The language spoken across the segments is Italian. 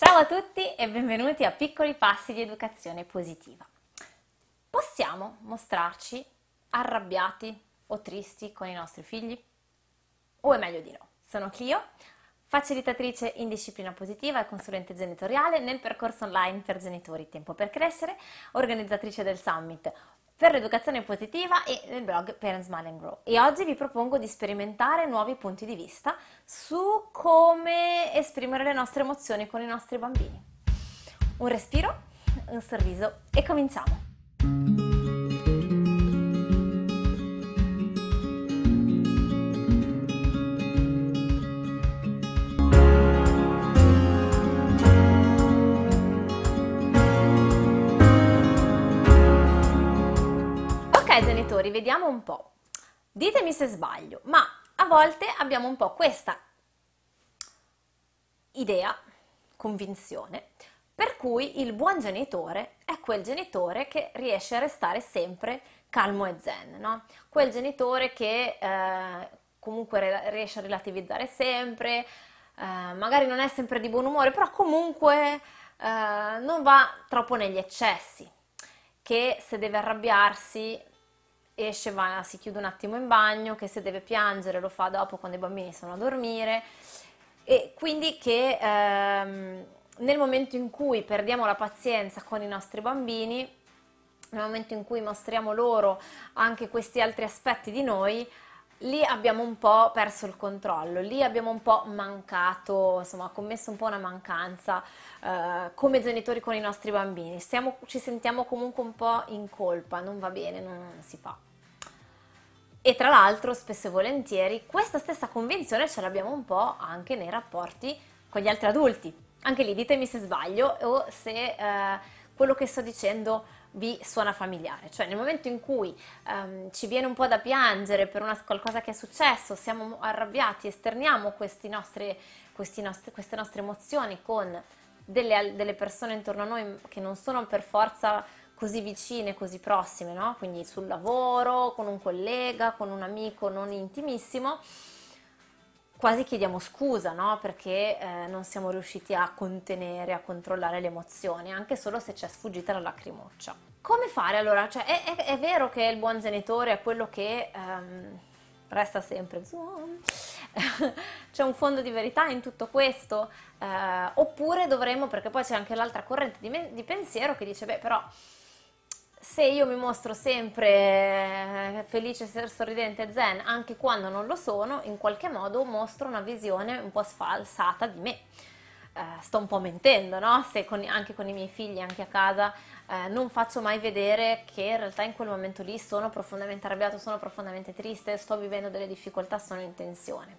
Ciao a tutti e benvenuti a Piccoli Passi di Educazione Positiva. Possiamo mostrarci arrabbiati o tristi con i nostri figli? O è meglio di no? Sono Clio, facilitatrice in disciplina positiva e consulente genitoriale nel percorso online per genitori Tempo per Crescere, organizzatrice del Summit per l'educazione positiva e nel blog Parent Smile and Grow. E oggi vi propongo di sperimentare nuovi punti di vista su come esprimere le nostre emozioni con i nostri bambini. Un respiro, un sorriso e cominciamo! Vediamo un po'. Ditemi se sbaglio, ma a volte abbiamo un po' questa idea, convinzione, per cui il buon genitore è quel genitore che riesce a restare sempre calmo e zen, no? Quel genitore che eh, comunque riesce a relativizzare sempre, eh, magari non è sempre di buon umore, però comunque eh, non va troppo negli eccessi, che se deve arrabbiarsi esce, va, si chiude un attimo in bagno, che se deve piangere lo fa dopo quando i bambini sono a dormire e quindi che ehm, nel momento in cui perdiamo la pazienza con i nostri bambini, nel momento in cui mostriamo loro anche questi altri aspetti di noi, lì abbiamo un po' perso il controllo, lì abbiamo un po' mancato, insomma, commesso un po' una mancanza eh, come genitori con i nostri bambini. Stiamo, ci sentiamo comunque un po' in colpa, non va bene, non, non si fa. E tra l'altro, spesso e volentieri, questa stessa convinzione ce l'abbiamo un po' anche nei rapporti con gli altri adulti. Anche lì ditemi se sbaglio o se eh, quello che sto dicendo vi suona familiare. Cioè nel momento in cui ehm, ci viene un po' da piangere per una, qualcosa che è successo, siamo arrabbiati, esterniamo nostri, nostri, queste nostre emozioni con delle, delle persone intorno a noi che non sono per forza così vicine, così prossime, no? Quindi sul lavoro, con un collega, con un amico non intimissimo, quasi chiediamo scusa, no? Perché eh, non siamo riusciti a contenere, a controllare le emozioni, anche solo se ci è sfuggita la lacrimoccia. Come fare allora? Cioè, è, è, è, vero che il buon genitore è quello che ehm, resta sempre c'è un fondo di verità in tutto questo? Eh, oppure dovremmo, perché poi c'è anche l'altra corrente di, di pensiero che dice, beh, però se io mi mostro sempre eh, felice, sorridente, zen, anche quando non lo sono, in qualche modo mostro una visione un po' sfalsata di me. Eh, sto un po' mentendo, no? Se con, anche con i miei figli, anche a casa, eh, non faccio mai vedere che in realtà in quel momento lì sono profondamente arrabbiato, sono profondamente triste, sto vivendo delle difficoltà, sono in tensione.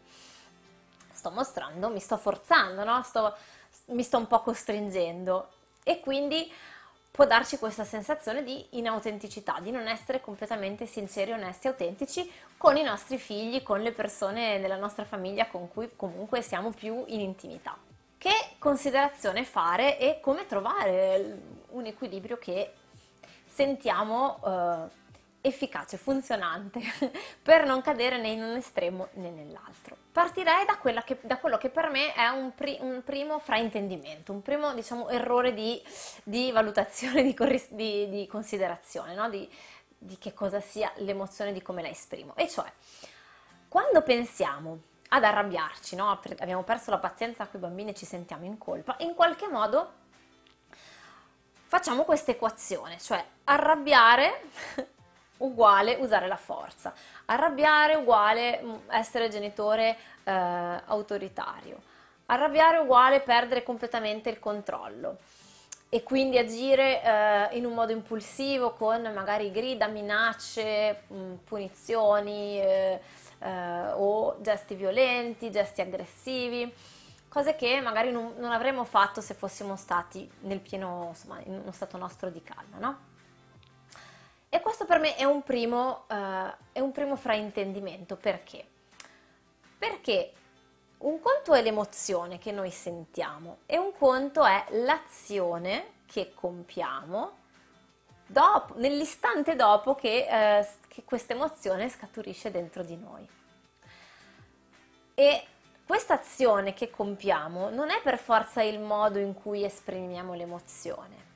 Sto mostrando, mi sto forzando, no? Sto, mi sto un po' costringendo e quindi può darci questa sensazione di inautenticità, di non essere completamente sinceri, onesti, autentici con i nostri figli, con le persone della nostra famiglia con cui comunque siamo più in intimità. Che considerazione fare e come trovare un equilibrio che sentiamo eh, efficace, funzionante, per non cadere né in un estremo né nell'altro. Partirei da, che, da quello che per me è un, pri, un, primo fraintendimento, un primo diciamo, errore di, di valutazione, di, di, di considerazione, no? di, di che cosa sia l'emozione, di come la esprimo. E cioè, quando pensiamo ad arrabbiarci, no? abbiamo perso la pazienza con i bambini e ci sentiamo in colpa, in qualche modo facciamo questa equazione, cioè arrabbiare uguale usare la forza, arrabbiare uguale mm, essere genitore eh, autoritario, arrabbiare uguale perdere completamente il controllo. E quindi agire eh, in un modo impulsivo con magari grida, minacce, mh, mm, punizioni eh, eh, o gesti violenti, gesti aggressivi, cose che magari non, non, avremmo fatto se fossimo stati nel pieno, insomma, in uno stato nostro di calma, no? E questo per me è un primo, uh, è un primo fraintendimento. Perché? Perché un conto è l'emozione che noi sentiamo e un conto è l'azione che compiamo dopo, nell'istante dopo che, eh, che questa emozione scaturisce dentro di noi. E questa azione che compiamo non è per forza il modo in cui esprimiamo l'emozione.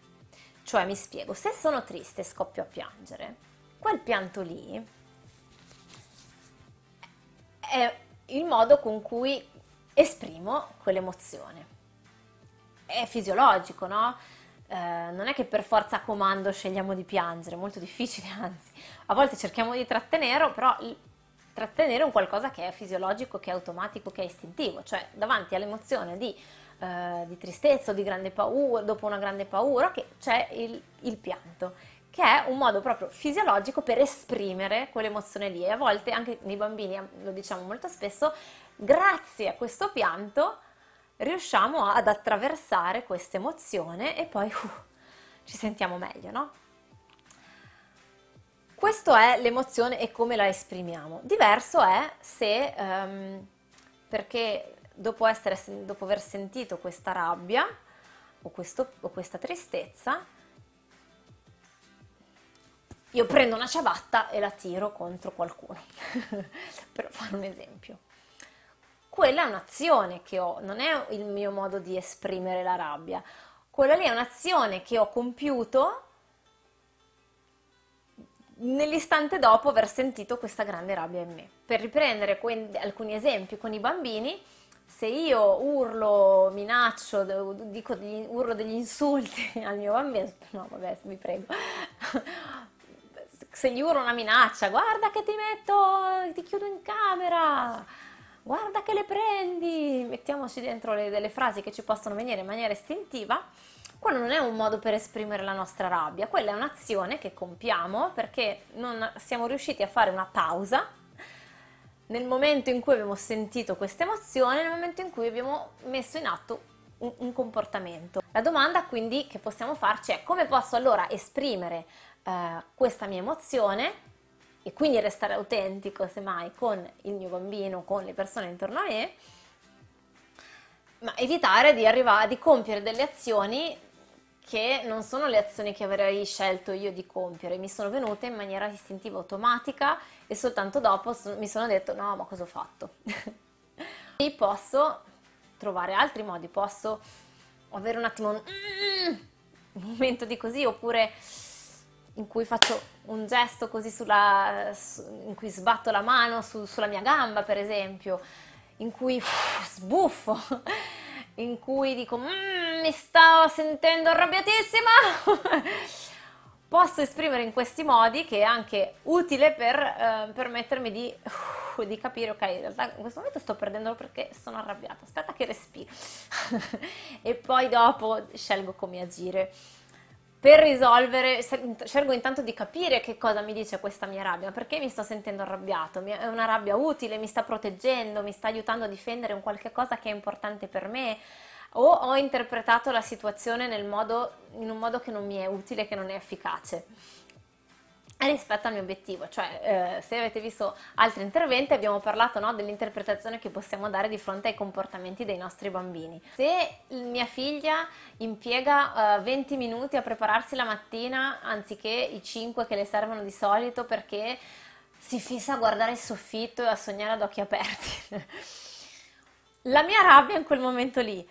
Cioè, mi spiego, se sono triste e scoppio a piangere, quel pianto lì è il modo con cui esprimo quell'emozione. È fisiologico, no? Eh, non è che per forza a comando scegliamo di piangere, è molto difficile, anzi, a volte cerchiamo di trattenere, però trattenere un qualcosa che è fisiologico, che è automatico, che è istintivo, cioè davanti all'emozione di, eh, di tristezza o di grande paura, dopo una grande paura, che c'è il, il pianto, che è un modo proprio fisiologico per esprimere quell'emozione lì e a volte anche nei bambini, lo diciamo molto spesso, grazie a questo pianto riusciamo ad attraversare questa emozione e poi uh, ci sentiamo meglio, no? Questo è l'emozione e come la esprimiamo. Diverso è se, um, perché dopo, essere, dopo, aver sentito questa rabbia o, questo, o questa tristezza, io prendo una ciabatta e la tiro contro qualcuno, per fare un esempio. Quella è un'azione che ho, non è il mio modo di esprimere la rabbia. Quella lì è un'azione che ho compiuto nell'istante dopo aver sentito questa grande rabbia in me. Per riprendere alcuni esempi con i bambini, se io urlo, minaccio, dico degli, urlo degli insulti al mio bambino, no vabbè, vi prego, se gli urlo una minaccia, guarda che ti metto, ti chiudo in camera, guarda che le prendi, mettiamoci dentro le, delle frasi che ci possono venire in maniera istintiva, quello non è un modo per esprimere la nostra rabbia, quella è un'azione che compiamo perché non siamo riusciti a fare una pausa nel momento in cui abbiamo sentito questa emozione, nel momento in cui abbiamo messo in atto un, un comportamento. La domanda quindi che possiamo farci è come posso allora esprimere eh, questa mia emozione e quindi restare autentico semmai con il mio bambino, con le persone intorno a me, ma evitare di arrivare, di compiere delle azioni che non sono le azioni che avrei scelto io di compiere, mi sono venute in maniera istintiva automatica e soltanto dopo mi sono detto no ma cosa ho fatto? e posso trovare altri modi, posso avere un attimo un, un momento di così oppure in cui faccio un gesto così sulla, in cui sbatto la mano su, sulla mia gamba per esempio, in cui uff, sbuffo, in cui dico mmm, mi sto sentendo arrabbiatissima, posso esprimere in questi modi che è anche utile per eh, permettermi di, uh, di, capire, ok, in realtà in questo momento sto perdendo perché sono arrabbiata, aspetta che respiro. E poi dopo scelgo come agire. Per risolvere, scelgo intanto di capire che cosa mi dice questa mia rabbia, perché mi sto sentendo arrabbiato, è una rabbia utile, mi sta proteggendo, mi sta aiutando a difendere un qualche cosa che è importante per me, o ho interpretato la situazione modo, in un modo che non mi è utile, che non è efficace rispetto al mio obiettivo, cioè eh, se avete visto altri interventi abbiamo parlato no, dell'interpretazione che possiamo dare di fronte ai comportamenti dei nostri bambini. Se mia figlia impiega eh, 20 minuti a prepararsi la mattina anziché i 5 che le servono di solito perché si fissa a guardare il soffitto e a sognare ad occhi aperti, la mia rabbia in quel momento lì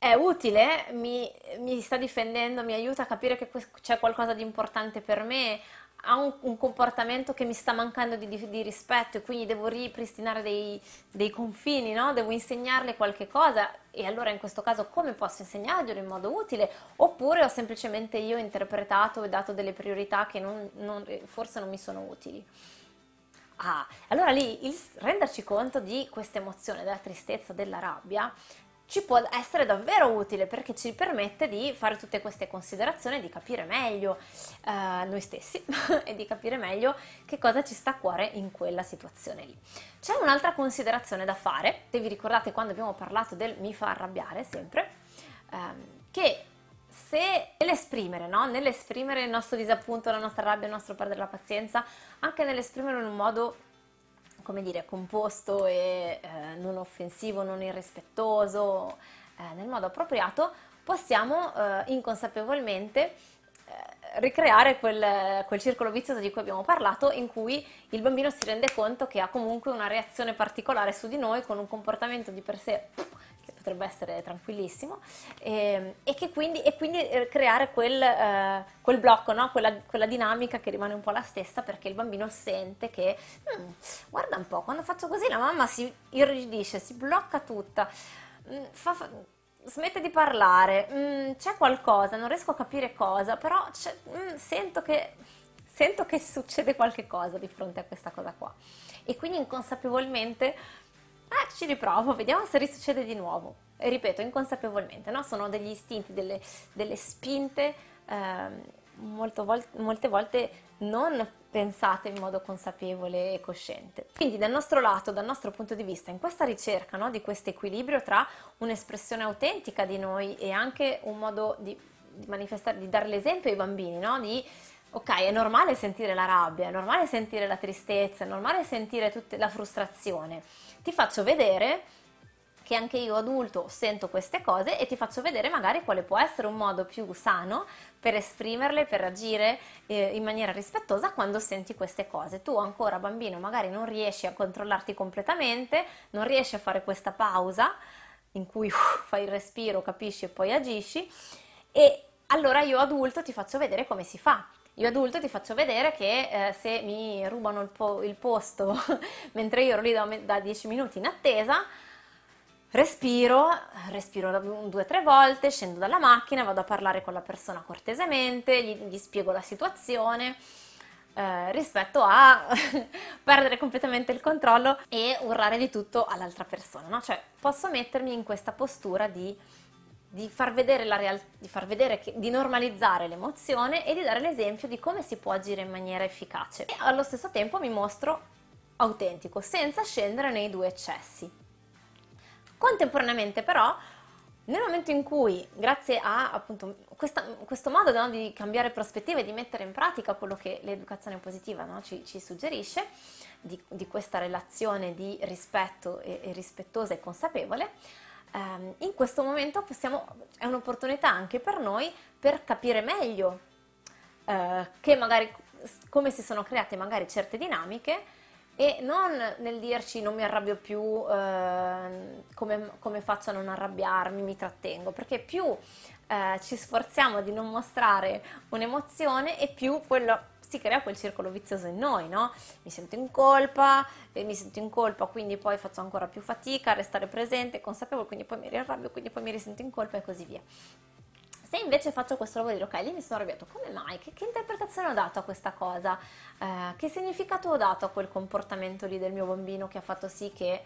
è utile, mi, mi, sta difendendo, mi aiuta a capire che c'è qualcosa di importante per me, ha un, un, comportamento che mi sta mancando di, di, di rispetto e quindi devo ripristinare dei, dei confini, no? devo insegnarle qualche cosa e allora in questo caso come posso insegnarglielo in modo utile oppure ho semplicemente io interpretato e dato delle priorità che non, non, forse non mi sono utili. Ah, allora lì il renderci conto di questa emozione, della tristezza, della rabbia, ci può essere davvero utile perché ci permette di fare tutte queste considerazioni, di capire meglio eh, noi stessi e di capire meglio che cosa ci sta a cuore in quella situazione lì. C'è un'altra considerazione da fare, se vi ricordate quando abbiamo parlato del mi fa arrabbiare sempre, ehm, che se nell'esprimere, no? nell'esprimere il nostro disappunto, la nostra rabbia, il nostro perdere la pazienza, anche nell'esprimerlo in un modo come dire, composto e eh, non offensivo, non irrispettoso, eh, nel modo appropriato, possiamo eh, inconsapevolmente ricreare quel, quel, circolo vizioso di cui abbiamo parlato, in cui il bambino si rende conto che ha comunque una reazione particolare su di noi, con un comportamento di per sé potrebbe essere tranquillissimo, e, ehm, e che quindi, e quindi eh, creare quel, eh, quel blocco, no? quella, quella, dinamica che rimane un po' la stessa, perché il bambino sente che, mm, guarda un po', quando faccio così la mamma si irrigidisce, si blocca tutta. Mm, fa, fa, smette di parlare, mm, c'è qualcosa, non riesco a capire cosa, però mm, sento, che, sento che succede qualche cosa di fronte a questa cosa qua. E quindi inconsapevolmente eh, ci riprovo, vediamo se risuccede di nuovo. E ripeto, inconsapevolmente, no? sono degli istinti, delle, delle spinte eh, vol- molte volte non pensate in modo consapevole e cosciente. Quindi dal nostro lato, dal nostro punto di vista, in questa ricerca no, di questo equilibrio tra un'espressione autentica di noi e anche un modo di, di manifestare, di dare l'esempio ai bambini, no? di ok, è normale sentire la rabbia, è normale sentire la tristezza, è normale sentire tutta la frustrazione. Ti faccio vedere che anche io adulto sento queste cose e ti faccio vedere magari quale può essere un modo più sano per esprimerle, per agire eh, in maniera rispettosa quando senti queste cose. Tu ancora bambino magari non riesci a controllarti completamente, non riesci a fare questa pausa in cui uh, fai il respiro, capisci e poi agisci e allora io adulto ti faccio vedere come si fa. Io adulto ti faccio vedere che eh, se mi rubano il, po- il posto mentre io ero lì da 10 minuti in attesa, Respiro, respiro due o tre volte, scendo dalla macchina, vado a parlare con la persona cortesemente, gli, gli spiego la situazione. Eh, rispetto a perdere completamente il controllo e urlare di tutto all'altra persona, no? Cioè, posso mettermi in questa postura di, di far vedere la realtà, di far vedere che, di normalizzare l'emozione e di dare l'esempio di come si può agire in maniera efficace. E allo stesso tempo mi mostro autentico, senza scendere nei due eccessi. Contemporaneamente però, nel momento in cui, grazie a appunto questa, questo modo no, di cambiare prospettiva e di mettere in pratica quello che l'educazione positiva no, ci, ci, suggerisce, di, di, questa relazione di rispetto e, e rispettosa e consapevole, ehm, in questo momento possiamo, è un'opportunità anche per noi per capire meglio eh, magari come si sono create magari certe dinamiche e non nel dirci non mi arrabbio più, eh, come, come, faccio a non arrabbiarmi, mi trattengo, perché più eh, ci sforziamo di non mostrare un'emozione e più quello si crea quel circolo vizioso in noi, no? Mi sento in colpa, e mi sento in colpa, quindi poi faccio ancora più fatica a restare presente, consapevole, quindi poi mi riarrabbio, quindi poi mi risento in colpa e così via. Se invece faccio questo lavoro di ok, lì mi sono arrabbiato, come mai? Che, che interpretazione ho dato a questa cosa? Eh, che significato ho dato a quel comportamento lì del mio bambino che ha fatto sì che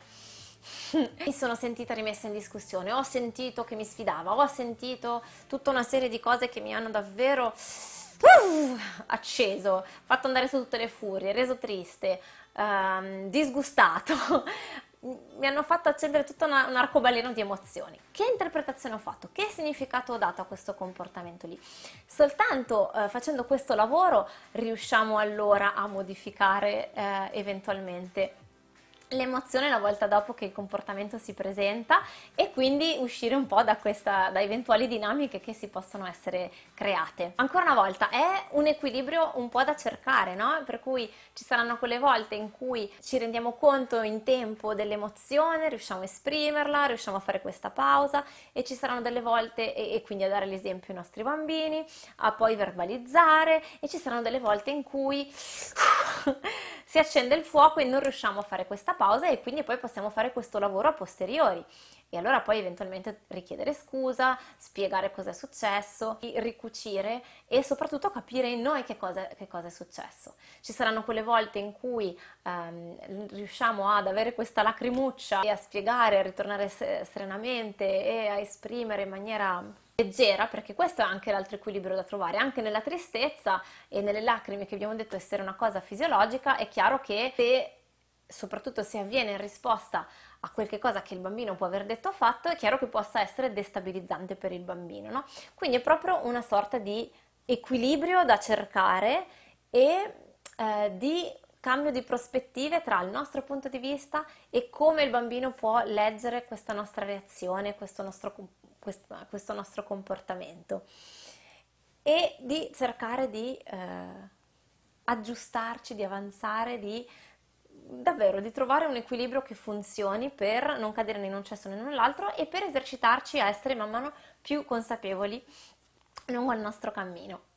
mi sono sentita rimessa in discussione, ho sentito che mi sfidava, ho sentito tutta una serie di cose che mi hanno davvero acceso, fatto andare su tutte le furie, reso triste, um, disgustato, mi hanno fatto accendere tutto una, un arcobaleno di emozioni. Che interpretazione ho fatto? Che significato ho dato a questo comportamento lì? Soltanto eh, facendo questo lavoro riusciamo allora a modificare eh, eventualmente l'emozione la volta dopo che il comportamento si presenta e quindi uscire un po' da, questa, da eventuali dinamiche che si possono essere create. Ancora una volta è un equilibrio un po' da cercare, no? Per cui ci saranno quelle volte in cui ci rendiamo conto in tempo dell'emozione, riusciamo a esprimerla, riusciamo a fare questa pausa e ci saranno delle volte e, e quindi a dare l'esempio ai nostri bambini, a poi verbalizzare e ci saranno delle volte in cui si accende il fuoco e non riusciamo a fare questa pausa e quindi poi possiamo fare questo lavoro a posteriori e allora poi eventualmente richiedere scusa, spiegare cosa è successo, ricucire e soprattutto capire in noi che cosa, che cosa è successo. Ci saranno quelle volte in cui ehm, riusciamo ad avere questa lacrimuccia e a spiegare, a ritornare serenamente e a esprimere in maniera leggera, perché questo è anche l'altro equilibrio da trovare, anche nella tristezza e nelle lacrime che abbiamo detto essere una cosa fisiologica, è chiaro che se soprattutto se avviene in risposta a qualche cosa che il bambino può aver detto o fatto, è chiaro che possa essere destabilizzante per il bambino, no? Quindi è proprio una sorta di equilibrio da cercare e eh, di cambio di prospettive tra il nostro punto di vista e come il bambino può leggere questa nostra reazione, questo nostro, questo, questo nostro comportamento. e di cercare di eh, aggiustarci, di avanzare, di davvero di trovare un equilibrio che funzioni per non cadere né in un cesso né nell'altro e per esercitarci a essere man mano più consapevoli lungo il nostro cammino.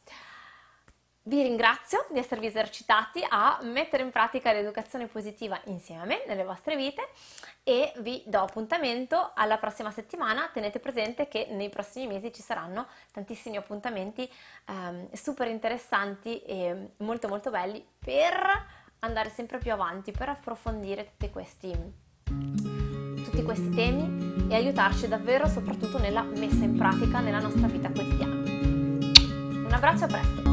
Vi ringrazio di esservi esercitati a mettere in pratica l'educazione positiva insieme a me nelle vostre vite e vi do appuntamento alla prossima settimana. Tenete presente che nei prossimi mesi ci saranno tantissimi appuntamenti ehm, super interessanti e molto molto belli per andare sempre più avanti, per approfondire tutti questi, tutti questi temi e aiutarci davvero soprattutto nella messa in pratica nella nostra vita quotidiana. Un abbraccio a presto!